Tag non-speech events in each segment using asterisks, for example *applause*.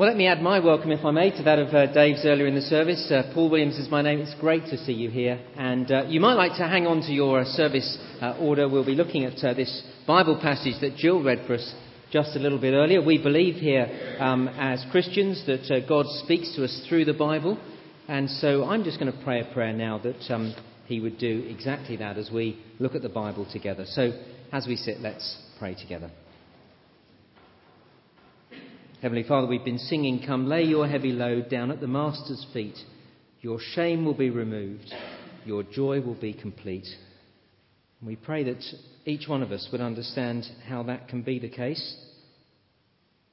Well, let me add my welcome, if I may, to that of uh, Dave's earlier in the service. Uh, Paul Williams is my name. It's great to see you here. And uh, you might like to hang on to your uh, service uh, order. We'll be looking at uh, this Bible passage that Jill read for us just a little bit earlier. We believe here, um, as Christians, that God speaks to us through the Bible. And so I'm just going to pray a prayer now that um, He would do exactly that as we look at the Bible together. So as we sit, let's pray together. Heavenly Father, we've been singing, Come lay your heavy load down at the Master's feet. Your shame will be removed, your joy will be complete. And we pray that each one of us would understand how that can be the case.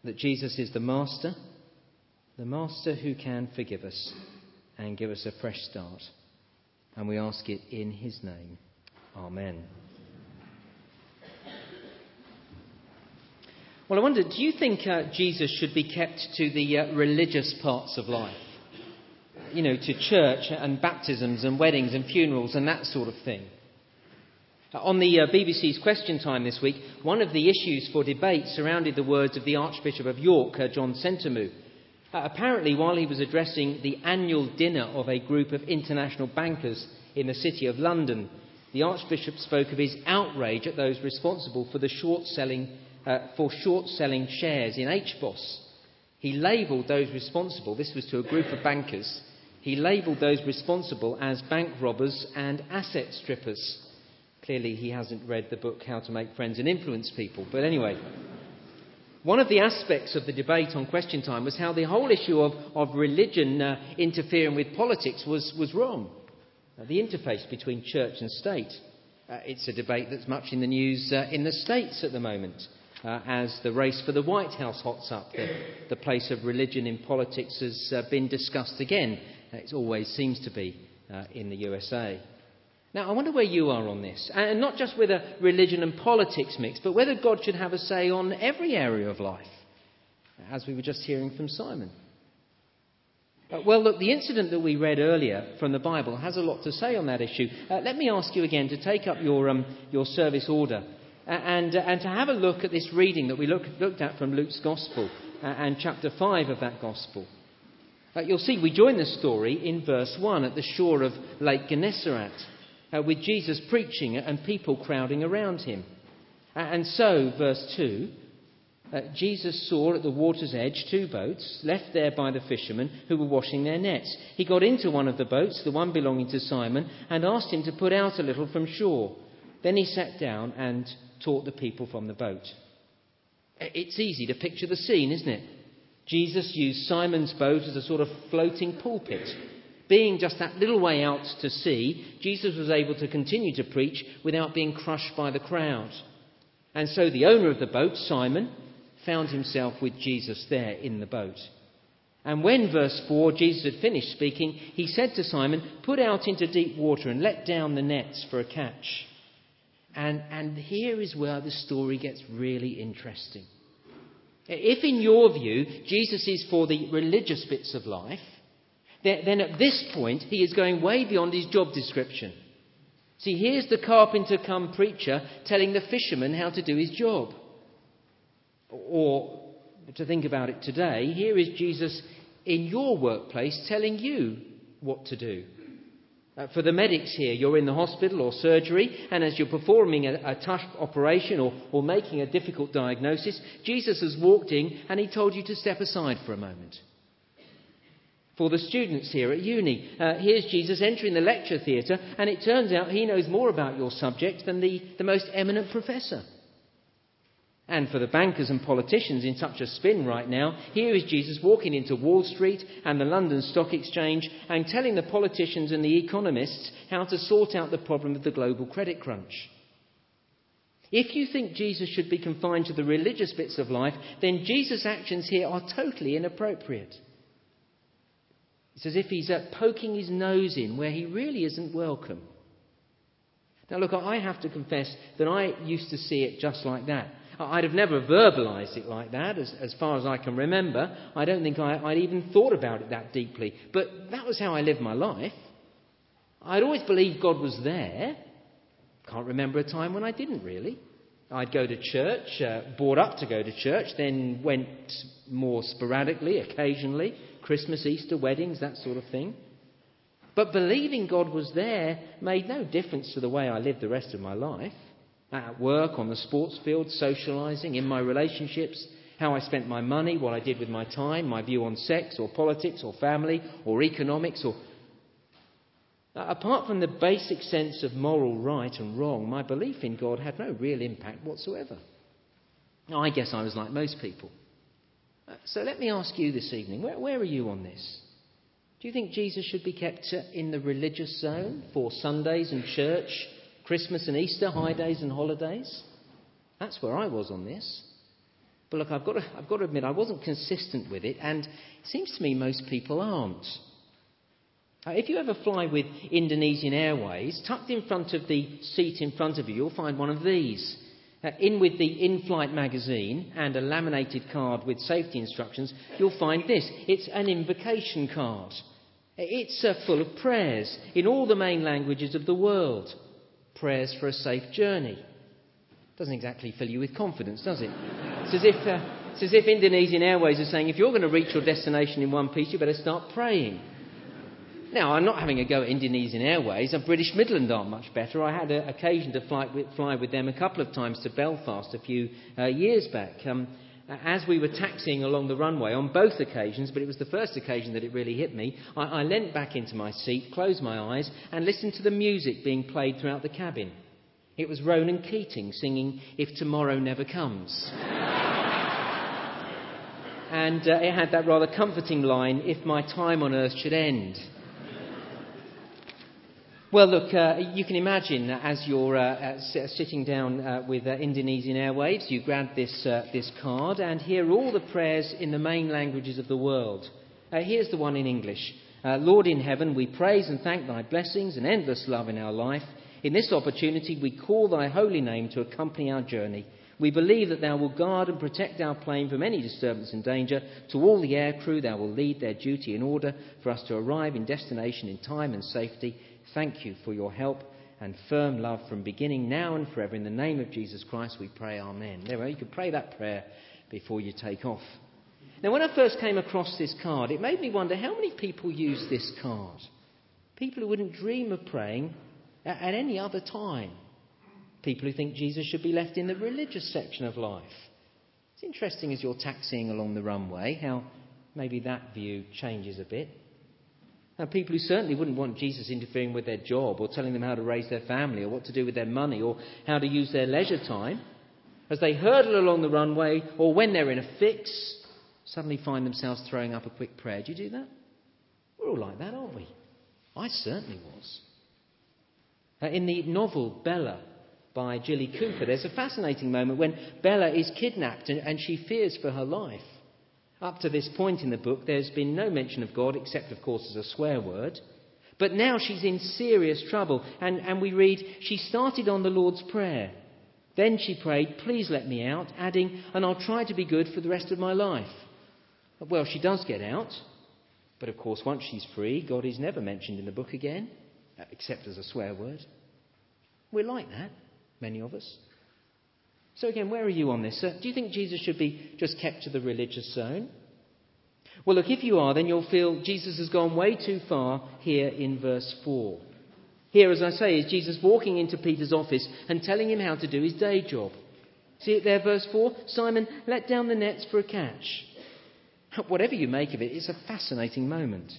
That Jesus is the Master, the Master who can forgive us and give us a fresh start. And we ask it in His name. Amen. Well, I wonder, do you think uh, Jesus should be kept to the uh, religious parts of life? You know, to church and baptisms and weddings and funerals and that sort of thing. Uh, on the uh, BBC's Question Time this week, one of the issues for debate surrounded the words of the Archbishop of York, uh, John Sentamu. Uh, apparently, while he was addressing the annual dinner of a group of international bankers in the City of London, the Archbishop spoke of his outrage at those responsible for the short selling uh, for short selling shares in HBOS. He labelled those responsible, this was to a group of bankers, he labelled those responsible as bank robbers and asset strippers. Clearly, he hasn't read the book How to Make Friends and Influence People. But anyway, one of the aspects of the debate on question time was how the whole issue of, of religion uh, interfering with politics was, was wrong. Uh, the interface between church and state. Uh, it's a debate that's much in the news uh, in the States at the moment uh, as the race for the White House hots up. The, the place of religion in politics has uh, been discussed again. It always seems to be uh, in the USA. Now, I wonder where you are on this, and not just whether religion and politics mix, but whether God should have a say on every area of life, as we were just hearing from Simon. Uh, well, look, the incident that we read earlier from the Bible has a lot to say on that issue. Uh, let me ask you again to take up your, um, your service order and, uh, and to have a look at this reading that we look, looked at from Luke's Gospel uh, and chapter 5 of that Gospel. Uh, you'll see we join the story in verse 1 at the shore of Lake Gennesaret uh, with Jesus preaching and people crowding around him. Uh, and so, verse 2, uh, Jesus saw at the water's edge two boats left there by the fishermen who were washing their nets. He got into one of the boats, the one belonging to Simon, and asked him to put out a little from shore. Then he sat down and taught the people from the boat. It's easy to picture the scene, isn't it? Jesus used Simon's boat as a sort of floating pulpit. Being just that little way out to sea, Jesus was able to continue to preach without being crushed by the crowd. And so the owner of the boat, Simon, found himself with Jesus there in the boat. And when, verse 4, Jesus had finished speaking, he said to Simon, Put out into deep water and let down the nets for a catch. And, and here is where the story gets really interesting. If, in your view, Jesus is for the religious bits of life, then, then at this point he is going way beyond his job description. See, here's the carpenter come preacher telling the fisherman how to do his job. Or, to think about it today, here is Jesus in your workplace telling you what to do. Uh, for the medics here, you're in the hospital or surgery, and as you're performing a, a tough operation or, or making a difficult diagnosis, Jesus has walked in and he told you to step aside for a moment. For the students here at uni, uh, here's Jesus entering the lecture theatre, and it turns out he knows more about your subject than the, the most eminent professor. And for the bankers and politicians in such a spin right now, here is Jesus walking into Wall Street and the London Stock Exchange and telling the politicians and the economists how to sort out the problem of the global credit crunch. If you think Jesus should be confined to the religious bits of life, then Jesus' actions here are totally inappropriate. It's as if he's uh, poking his nose in where he really isn't welcome. Now, look, I have to confess that I used to see it just like that. I'd have never verbalized it like that, as, as far as I can remember. I don't think I, would even thought about it that deeply. But that was how I lived my life. I'd always believed God was there. Can't remember a time when I didn't really. I'd go to church, uh, brought up to go to church, then went more sporadically, occasionally, Christmas, Easter, weddings, that sort of thing. But believing God was there made no difference to the way I lived the rest of my life. At work, on the sports field, socialising, in my relationships, how I spent my money, what I did with my time, my view on sex or politics or family or economics or. Uh, apart from the basic sense of moral right and wrong, my belief in God had no real impact whatsoever. I guess I was like most people. Uh, so let me ask you this evening where, where are you on this? Do you think Jesus should be kept in the religious zone for Sundays and church, Christmas and Easter, high days and holidays? That's where I was on this. But look, I've got, to, I've got to admit, I wasn't consistent with it, and it seems to me most people aren't. If you ever fly with Indonesian Airways, tucked in front of the seat in front of you, you'll find one of these. Uh, in with the in flight magazine and a laminated card with safety instructions, you'll find this. It's an invocation card. It's uh, full of prayers in all the main languages of the world. Prayers for a safe journey. Doesn't exactly fill you with confidence, does it? It's as if, uh, it's as if Indonesian Airways are saying, if you're going to reach your destination in one piece, you better start praying. Now, I'm not having a go at Indonesian Airways. A British Midland aren't much better. I had an occasion to fly with, fly with, them a couple of times to Belfast a few uh, years back. Um, as we were taxiing along the runway on both occasions, but it was the first occasion that it really hit me, I, I leant back into my seat, closed my eyes, and listened to the music being played throughout the cabin. It was Ronan Keating singing If Tomorrow Never Comes. *laughs* and uh, it had that rather comforting line, If my time on earth should end. Well, look, uh, you can imagine that as you're uh, uh sitting down uh, with uh, Indonesian Airways, you grab this, uh, this card and hear all the prayers in the main languages of the world. here's the one in English Lord in heaven, we praise and thank thy blessings and endless love in our life. In this opportunity, we call thy holy name to accompany our journey. We believe that thou wilt guard and protect our plane from any disturbance and danger. To all the air crew, thou wilt lead their duty in order for us to arrive in destination in time and safety. Thank you for your help and firm love from beginning now and forever. In the name of Jesus Christ, we pray, Amen. There, you can pray that prayer before you take off. Now, when I first came across this card, it made me wonder how many people use this card. People who wouldn't dream of praying at, at any other time. People who think Jesus should be left in the religious section of life. It's interesting as you're taxiing along the runway how maybe that view changes a bit. And people who certainly wouldn't want Jesus interfering with their job or telling them how to raise their family or what to do with their money or how to use their leisure time, as they hurdle along the runway or when they're in a fix, suddenly find themselves throwing up a quick prayer. Do you do that? We're all like that, aren't we? I certainly was. In the novel Bella by Jilly Cooper, there's a fascinating moment when Bella is kidnapped and she fears for her life. Up to this point in the book, there's been no mention of God, except, of course, as a swear word. But now she's in serious trouble, and, and we read, She started on the Lord's Prayer. Then she prayed, Please let me out, adding, And I'll try to be good for the rest of my life. Well, she does get out, but of course, once she's free, God is never mentioned in the book again, uh, except as a swear word. We're like that, many of us. So, again, where are you on this? Do you think Jesus should be just kept to the religious zone? Well, look, if you are, then you'll feel Jesus has gone way too far here in verse 4. Here, as I say, is Jesus walking into Peter's office and telling him how to do his day job. See it there, verse 4? Simon, let down the nets for a catch. *laughs* Whatever you make of it, it's a fascinating moment.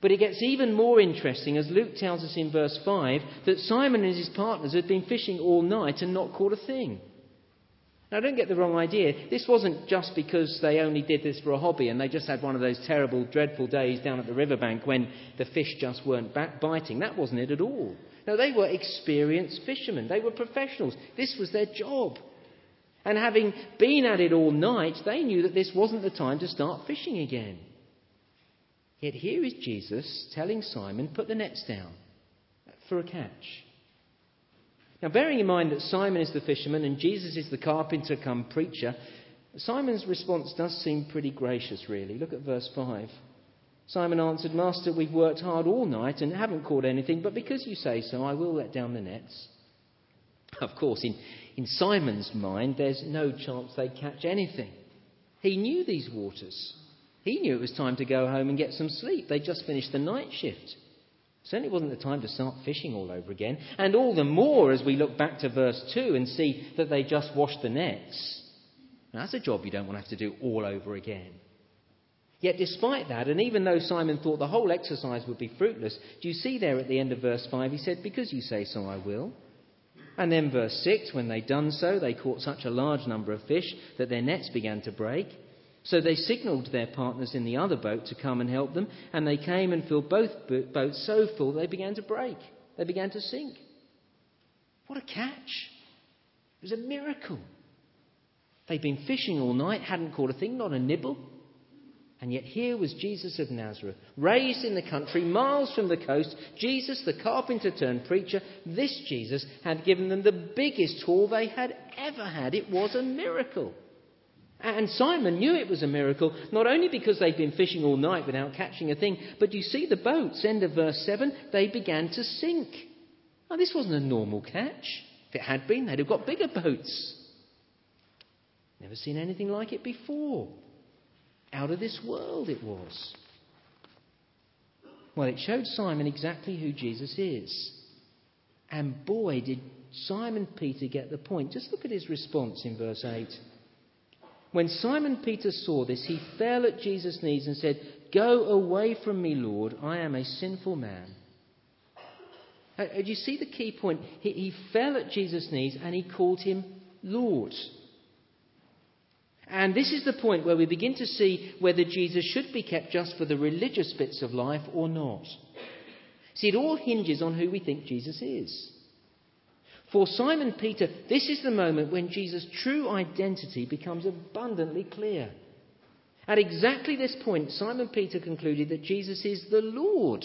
But it gets even more interesting as Luke tells us in verse 5 that Simon and his partners had been fishing all night and not caught a thing. Now, don't get the wrong idea. This wasn't just because they only did this for a hobby and they just had one of those terrible, dreadful days down at the riverbank when the fish just weren't biting. That wasn't it at all. No, they were experienced fishermen. They were professionals. This was their job. And having been at it all night, they knew that this wasn't the time to start fishing again. Yet here is Jesus telling Simon, put the nets down for a catch. Now, bearing in mind that Simon is the fisherman and Jesus is the carpenter come preacher, Simon's response does seem pretty gracious, really. Look at verse 5. Simon answered, Master, we've worked hard all night and haven't caught anything, but because you say so, I will let down the nets. Of course, in, In Simon's mind, there's no chance they'd catch anything. He knew these waters. He knew it was time to go home and get some sleep. They'd just finished the night shift. Certainly wasn't the time to start fishing all over again. And all the more as we look back to verse 2 and see that they just washed the nets. Now, that's a job you don't want to have to do all over again. Yet, despite that, and even though Simon thought the whole exercise would be fruitless, do you see there at the end of verse 5, he said, Because you say so, I will. And then verse 6, when they'd done so, they caught such a large number of fish that their nets began to break. So they signalled their partners in the other boat to come and help them, and they came and filled both boats so full they began to break. They began to sink. What a catch! It was a miracle. They'd been fishing all night, hadn't caught a thing, not a nibble. And yet here was Jesus of Nazareth, raised in the country, miles from the coast. Jesus, the carpenter turned preacher, this Jesus had given them the biggest haul they had ever had. It was a miracle. And Simon knew it was a miracle, not only because they'd been fishing all night without catching a thing, but you see the boats, end of verse 7, they began to sink. Now, this wasn't a normal catch. If it had been, they'd have got bigger boats. Never seen anything like it before. Out of this world it was. Well, it showed Simon exactly who Jesus is. And boy, did Simon Peter get the point. Just look at his response in verse 8. When Simon Peter saw this, he fell at Jesus' knees and said, Go away from me, Lord, I am a sinful man. Uh, do you see the key point? He, he fell at Jesus' knees and he called him Lord. And this is the point where we begin to see whether Jesus should be kept just for the religious bits of life or not. See, it all hinges on who we think Jesus is. For Simon Peter, this is the moment when Jesus' true identity becomes abundantly clear. At exactly this point, Simon Peter concluded that Jesus is the Lord,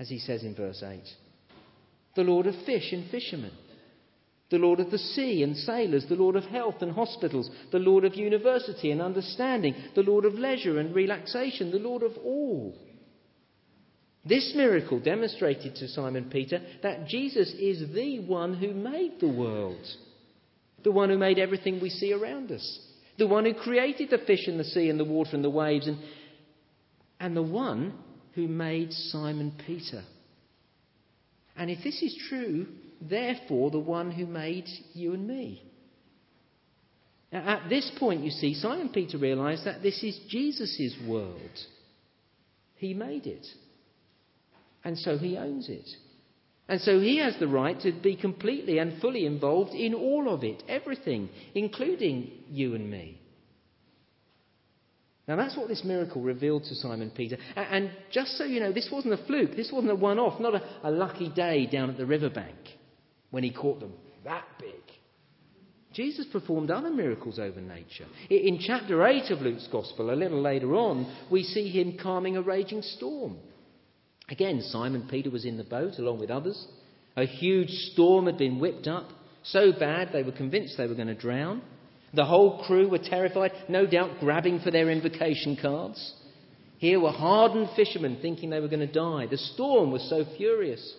as he says in verse 8 the Lord of fish and fishermen the Lord of the sea and sailors, the Lord of health and hospitals, the Lord of university and understanding, the Lord of leisure and relaxation, the Lord of all. This miracle demonstrated to Simon Peter that Jesus is the one who made the world, the one who made everything we see around us, the one who created the fish and the sea and the water and the waves, and, and the one who made Simon Peter. And if this is true, therefore the one who made you and me. Now, at this point, you see, Simon Peter realized that this is Jesus' world. He made it. And so he owns it. And so he has the right to be completely and fully involved in all of it, everything, including you and me. Now, that's what this miracle revealed to Simon Peter. And just so you know, this wasn't a fluke. This wasn't a one off, not a, a lucky day down at the riverbank when he caught them that big. Jesus performed other miracles over nature. In chapter 8 of Luke's Gospel, a little later on, we see him calming a raging storm. Again, Simon Peter was in the boat along with others. A huge storm had been whipped up, so bad they were convinced they were going to drown. The whole crew were terrified, no doubt grabbing for their invocation cards. Here were hardened fishermen thinking they were going to die. The storm was so furious.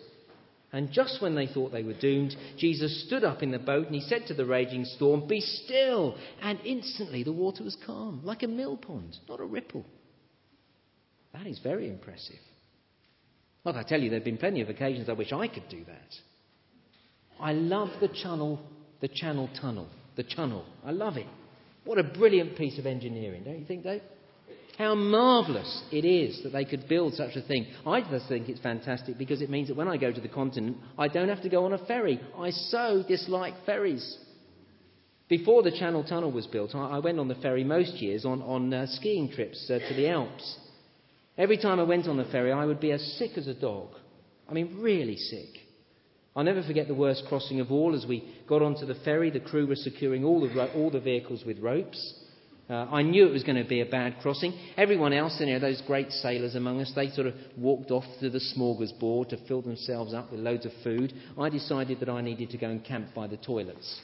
And just when they thought they were doomed, Jesus stood up in the boat and he said to the raging storm, Be still! And instantly the water was calm, like a mill pond, not a ripple. That is very impressive. Look, I tell you, there have been plenty of occasions I wish I could do that. I love the channel, the channel tunnel, the channel. I love it. What a brilliant piece of engineering, don't you think, Dave? How marvellous it is that they could build such a thing. I just think it's fantastic because it means that when I go to the continent, I don't have to go on a ferry. I so dislike ferries. Before the Channel Tunnel was built, I went on the ferry most years on, on uh, skiing trips uh, to the Alps. Every time I went on the ferry, I would be as sick as a dog. I mean, really sick. I'll never forget the worst crossing of all. As we got onto the ferry, the crew were securing all the, ro- all the vehicles with ropes. Uh, I knew it was going to be a bad crossing. Everyone else, you know, those great sailors among us, they sort of walked off to the smorgasbord to fill themselves up with loads of food. I decided that I needed to go and camp by the toilets.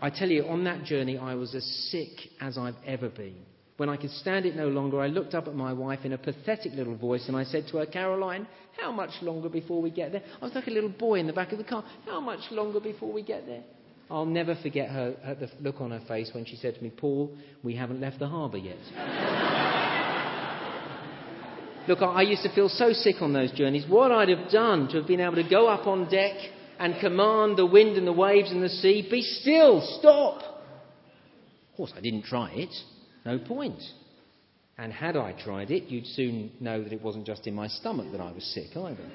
I tell you, on that journey, I was as sick as I've ever been. When I could stand it no longer, I looked up at my wife in a pathetic little voice and I said to her, Caroline, how much longer before we get there? I was like a little boy in the back of the car. How much longer before we get there? I'll never forget her, her, the look on her face when she said to me, Paul, we haven't left the harbour yet. *laughs* look, I, I used to feel so sick on those journeys. What I'd have done to have been able to go up on deck and command the wind and the waves and the sea, be still, stop. Of course, I didn't try it. No point. And had I tried it, you'd soon know that it wasn't just in my stomach that I was sick either.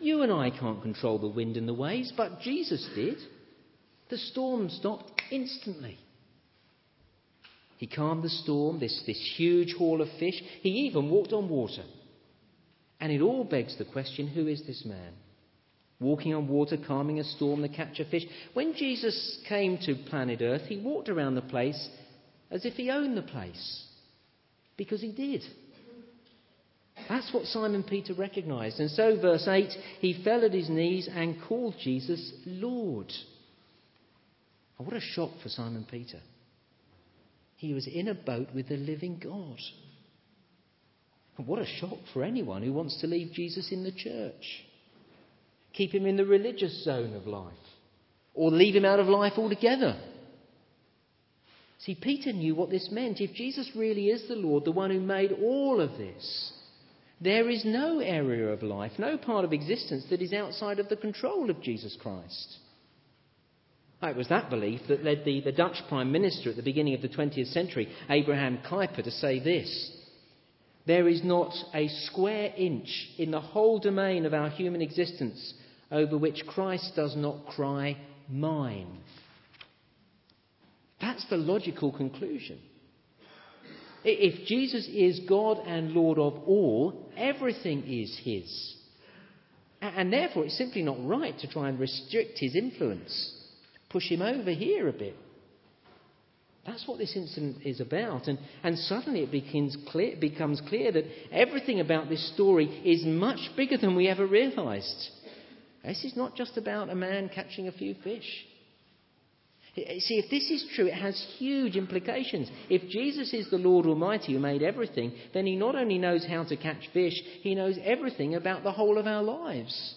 You and I can't control the wind and the waves, but Jesus did. The storm stopped instantly. He calmed the storm, this, this huge haul of fish. He even walked on water. And it all begs the question who is this man? Walking on water, calming a storm the catch of fish. When Jesus came to planet Earth, he walked around the place as if he owned the place. Because he did. That's what Simon Peter recognized. And so, verse 8, he fell at his knees and called Jesus Lord. Oh, what a shock for Simon Peter. He was in a boat with the living God. And what a shock for anyone who wants to leave Jesus in the church. Keep him in the religious zone of life. Or leave him out of life altogether. See, Peter knew what this meant. If Jesus really is the Lord, the one who made all of this, there is no area of life, no part of existence that is outside of the control of Jesus Christ. It was that belief that led the, the Dutch Prime Minister at the beginning of the 20th century, Abraham Kuyper, to say this There is not a square inch in the whole domain of our human existence over which Christ does not cry, Mine. That's the logical conclusion. If Jesus is God and Lord of all, everything is His. And therefore, it's simply not right to try and restrict His influence, push Him over here a bit. That's what this incident is about. And, and suddenly it becomes clear, becomes clear that everything about this story is much bigger than we ever realized. This is not just about a man catching a few fish. See, if this is true, it has huge implications. If Jesus is the Lord Almighty who made everything, then he not only knows how to catch fish, he knows everything about the whole of our lives.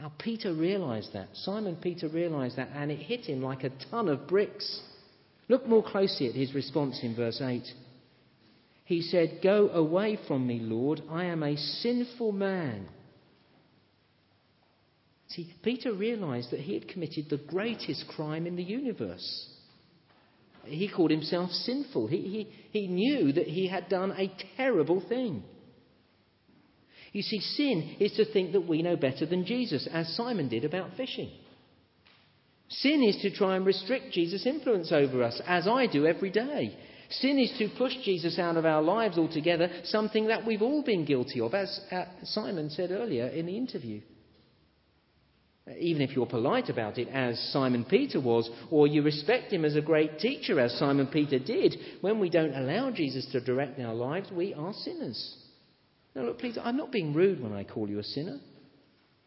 Now, Peter realized that. Simon Peter realized that, and it hit him like a ton of bricks. Look more closely at his response in verse 8. He said, Go away from me, Lord. I am a sinful man. See, Peter realized that he had committed the greatest crime in the universe. He called himself sinful. He, he, he knew that he had done a terrible thing. You see, sin is to think that we know better than Jesus, as Simon did about fishing. Sin is to try and restrict Jesus' influence over us, as I do every day. Sin is to push Jesus out of our lives altogether, something that we've all been guilty of, as uh, Simon said earlier in the interview even if you're polite about it, as Simon Peter was, or you respect him as a great teacher, as Simon Peter did, when we don't allow Jesus to direct our lives, we are sinners. Now, look, please, I'm not being rude when I call you a sinner.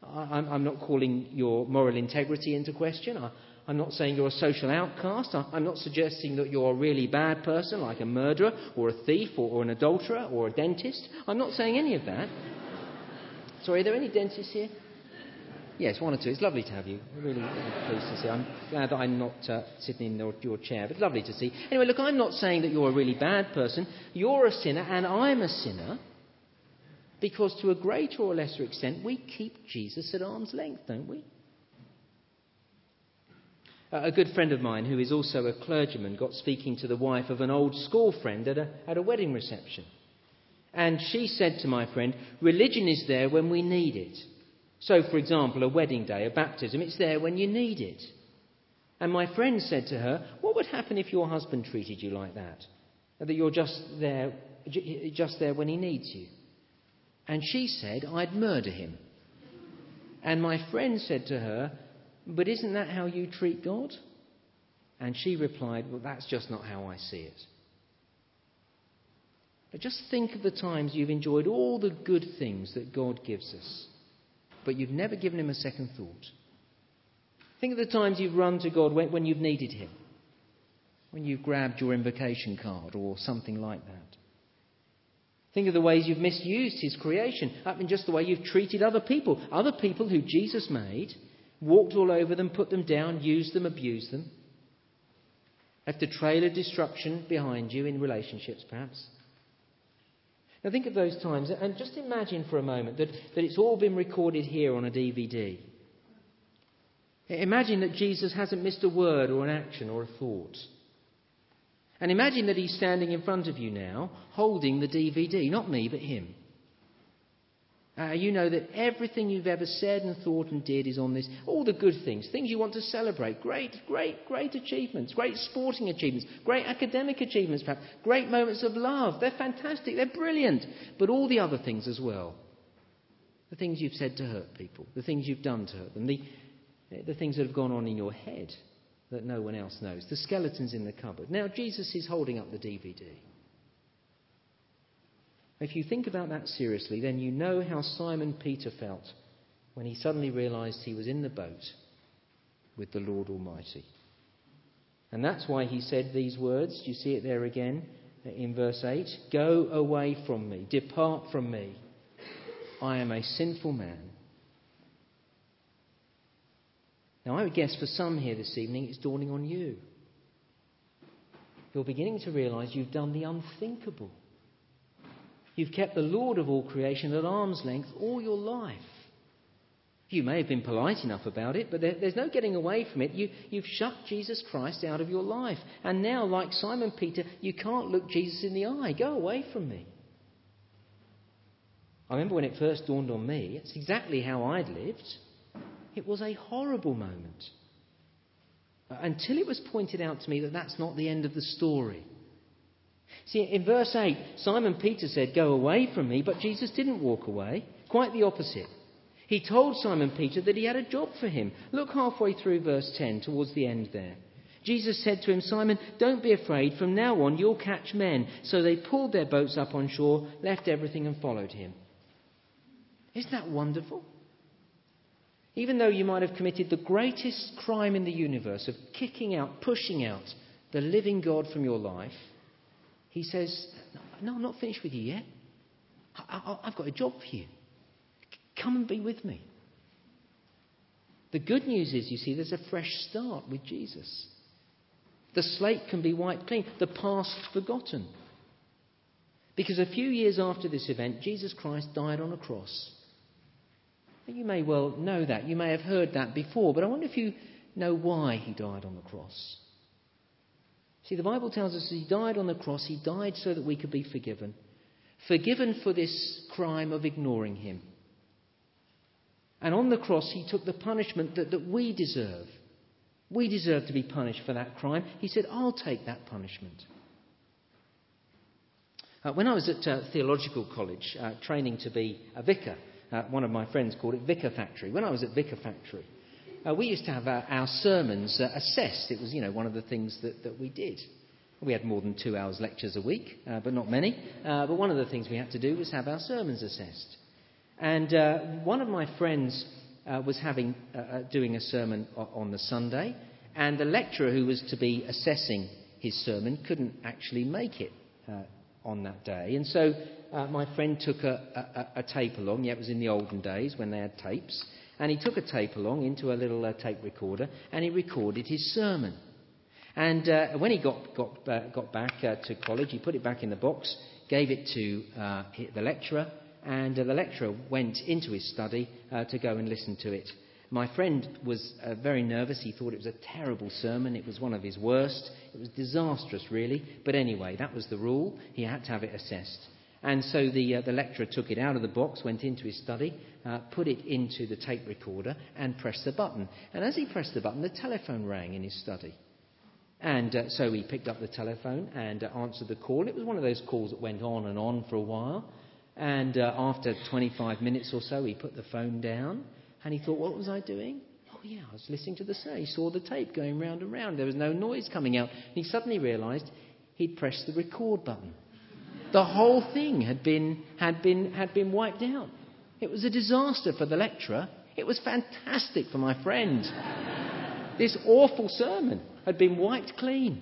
I'm not calling your moral integrity into question. I'm not saying you're a social outcast. I'm not suggesting that you're a really bad person, like a murderer, or a thief, or an adulterer, or a dentist. I'm not saying any of that. Sorry, are there any dentists here? Yes, one or two. It's lovely to have you. Really, really pleased to see. I'm glad that I'm not uh, sitting in your, your chair, but lovely to see. Anyway, look, I'm not saying that you're a really bad person. You're a sinner, and I'm a sinner. Because to a greater or lesser extent, we keep Jesus at arm's length, don't we? A good friend of mine, who is also a clergyman, got speaking to the wife of an old school friend at a, at a wedding reception. And she said to my friend, Religion is there when we need it. So, for example, a wedding day, a baptism, it's there when you need it. And my friend said to her, What would happen if your husband treated you like that? That you're just there, just there when he needs you? And she said, I'd murder him. And my friend said to her, But isn't that how you treat God? And she replied, Well, that's just not how I see it. But just think of the times you've enjoyed all the good things that God gives us but you've never given him a second thought. Think of the times you've run to God when, when you've needed him, when you've grabbed your invocation card or something like that. Think of the ways you've misused his creation, I mean, just the way you've treated other people, other people who Jesus made, walked all over them, put them down, used them, abused them. Left a trail of destruction behind you in relationships, perhaps. Now think of those times and just imagine for a moment that, that it's all been recorded here on a DVD. Imagine that Jesus hasn't missed a word or an action or a thought. And imagine that he's standing in front of you now, holding the DVD, not me, but him. Uh, you know that everything you've ever said and thought and did is on this. All the good things, things you want to celebrate, great, great, great achievements, great sporting achievements, great academic achievements, perhaps, great moments of love. They're fantastic, they're brilliant. But all the other things as well. The things you've said to hurt people, the things you've done to hurt them, the, the things that have gone on in your head that no one else knows, the skeletons in the cupboard. Now, Jesus is holding up the DVD. If you think about that seriously, then you know how Simon Peter felt when he suddenly realized he was in the boat with the Lord Almighty. And that's why he said these words. Do you see it there again in verse 8? Go away from me, depart from me. I am a sinful man. Now, I would guess for some here this evening, it's dawning on you. You're beginning to realize you've done the unthinkable. You've kept the Lord of all creation at arm's length all your life. You may have been polite enough about it, but there, there's no getting away from it. You, you've shut Jesus Christ out of your life. And now, like Simon Peter, you can't look Jesus in the eye. Go away from me. I remember when it first dawned on me, it's exactly how I'd lived. It was a horrible moment. Until it was pointed out to me that that's not the end of the story. See, in verse 8, Simon Peter said, Go away from me, but Jesus didn't walk away. Quite the opposite. He told Simon Peter that he had a job for him. Look halfway through verse 10, towards the end there. Jesus said to him, Simon, don't be afraid. From now on, you'll catch men. So they pulled their boats up on shore, left everything, and followed him. Isn't that wonderful? Even though you might have committed the greatest crime in the universe of kicking out, pushing out the living God from your life, he says, No, I'm not finished with you yet. I, have got a job for you. Come and be with me. The good news is, you see, there's a fresh start with Jesus. The slate can be wiped clean, the past forgotten. Because a few years after this event, Jesus Christ died on a cross. You may well know that. You may have heard that before, but I wonder if you know why he died on the cross. See, the Bible tells us he died on the cross. He died so that we could be forgiven. Forgiven for this crime of ignoring him. And on the cross, he took the punishment that, that we deserve. We deserve to be punished for that crime. He said, I'll take that punishment. Uh, when I was at uh, theological college, uh, training to be a vicar, uh, one of my friends called it Vicar Factory. When I was at Vicar Factory, uh, we used to have our, our sermons uh, assessed. It was, you know, one of the things that, that we did. We had more than two hours lectures a week, uh, but not many. Uh, but one of the things we had to do was have our sermons assessed. And uh, one of my friends uh, was having, doing a sermon on the Sunday, and the lecturer who was to be assessing his sermon couldn't actually make it on that day. And so my friend took a, a, a tape along. Yeah, it was in the olden days when they had tapes and he took a tape along into a little uh, tape recorder and he recorded his sermon. And uh, when he got, got, uh, got back uh, to college, he put it back in the box, gave it to uh, the lecturer, and uh, the lecturer went into his study to go and listen to it. My friend was very nervous. He thought it was a terrible sermon. It was one of his worst. It was disastrous, really. But anyway, that was the rule. He had to have it assessed. And so the, uh, the lecturer took it out of the box, went into his study, uh, put it into the tape recorder, and pressed the button. And as he pressed the button, the telephone rang in his study. And uh, so he picked up the telephone and uh, answered the call. It was one of those calls that went on and on for a while. And uh, after 25 minutes or so, he put the phone down and he thought, What was I doing? Oh, yeah, I was listening to the sound. He saw the tape going round and round. There was no noise coming out. And he suddenly realized he'd pressed the record button. The whole thing had been, had been, had been wiped out. It was a disaster for the lecturer. It was fantastic for my friend. this awful sermon had been wiped clean.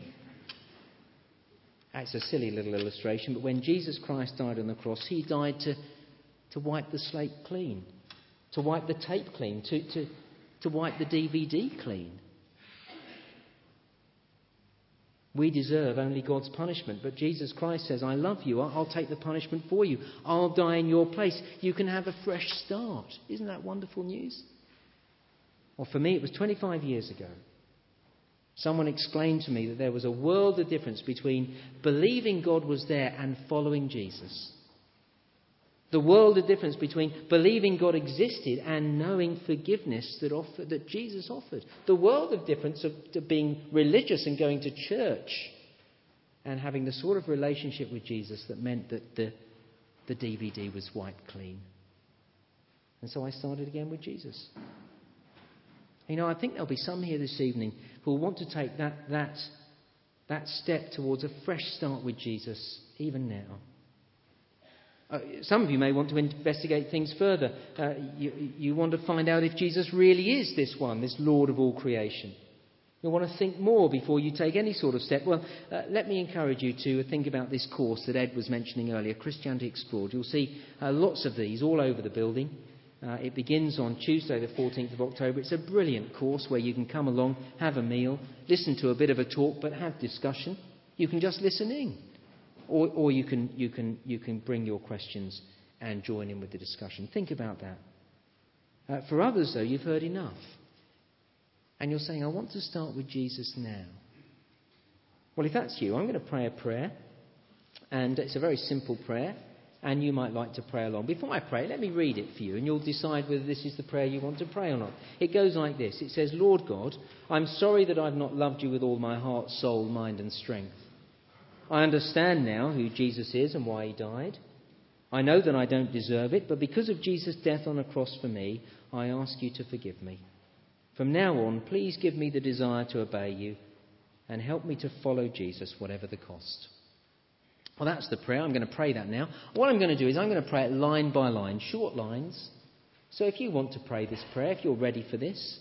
That's a silly little illustration, but when Jesus Christ died on the cross, he died to, to wipe the slate clean, to wipe the tape clean, to, to, to wipe the DVD clean. We deserve only God's punishment, but Jesus Christ says, I love you. I'll take the punishment for you. I'll die in your place. You can have a fresh start. Isn't that wonderful news? Well, for me, it was 25 years ago. Someone explained to me that there was a world of difference between believing God was there and following Jesus. The world of difference between believing God existed and knowing forgiveness that, offer, that Jesus offered. The world of difference of, of being religious and going to church and having the sort of relationship with Jesus that meant that the, the DVD was wiped clean. And so I started again with Jesus. You know, I think there'll be some here this evening who will want to take that, that, that step towards a fresh start with Jesus even now. Uh, some of you may want to investigate things further. Uh, you, you want to find out if Jesus really is this one, this Lord of all creation. You'll want to think more before you take any sort of step. Well, uh, let me encourage you to think about this course that Ed was mentioning earlier, Christianity Explored. You'll see uh, lots of these all over the building. Uh, it begins on Tuesday, the 14th of October. It's a brilliant course where you can come along, have a meal, listen to a bit of a talk, but have discussion. You can just listen in. Or, or you, can, you, can, you can bring your questions and join in with the discussion. Think about that. Uh, for others, though, you've heard enough. And you're saying, I want to start with Jesus now. Well, if that's you, I'm going to pray a prayer. And it's a very simple prayer. And you might like to pray along. Before I pray, let me read it for you, and you'll decide whether this is the prayer you want to pray or not. It goes like this It says, Lord God, I'm sorry that I've not loved you with all my heart, soul, mind, and strength. I understand now who Jesus is and why he died. I know that I don't deserve it, but because of Jesus' death on a cross for me, I ask you to forgive me. From now on, please give me the desire to obey you and help me to follow Jesus, whatever the cost. Well, that's the prayer. I'm going to pray that now. What I'm going to do is I'm going to pray it line by line, short lines. So if you want to pray this prayer, if you're ready for this,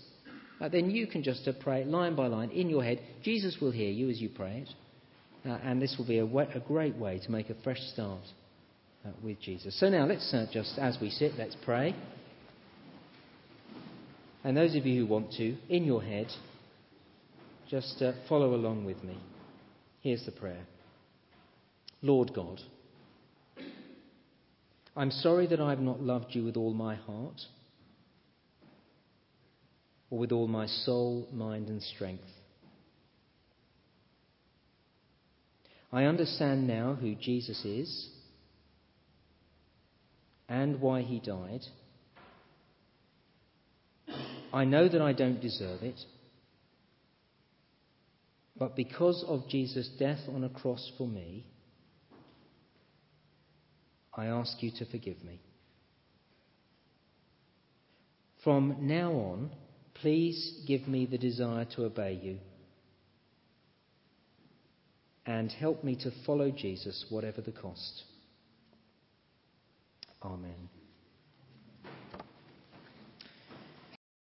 uh, then you can just uh, pray it line by line in your head. Jesus will hear you as you pray it. Uh, and this will be a, way, a, great way to make a fresh start uh, with Jesus. So now let's uh, just, as we sit, let's pray. And those of you who want to, in your head, just uh, follow along with me. Here's the prayer Lord God, I'm sorry that I've not loved you with all my heart, or with all my soul, mind, and strength. I understand now who Jesus is and why he died. I know that I don't deserve it. But because of Jesus' death on a cross for me, I ask you to forgive me. From now on, please give me the desire to obey you and help me to follow Jesus, whatever the cost. Amen.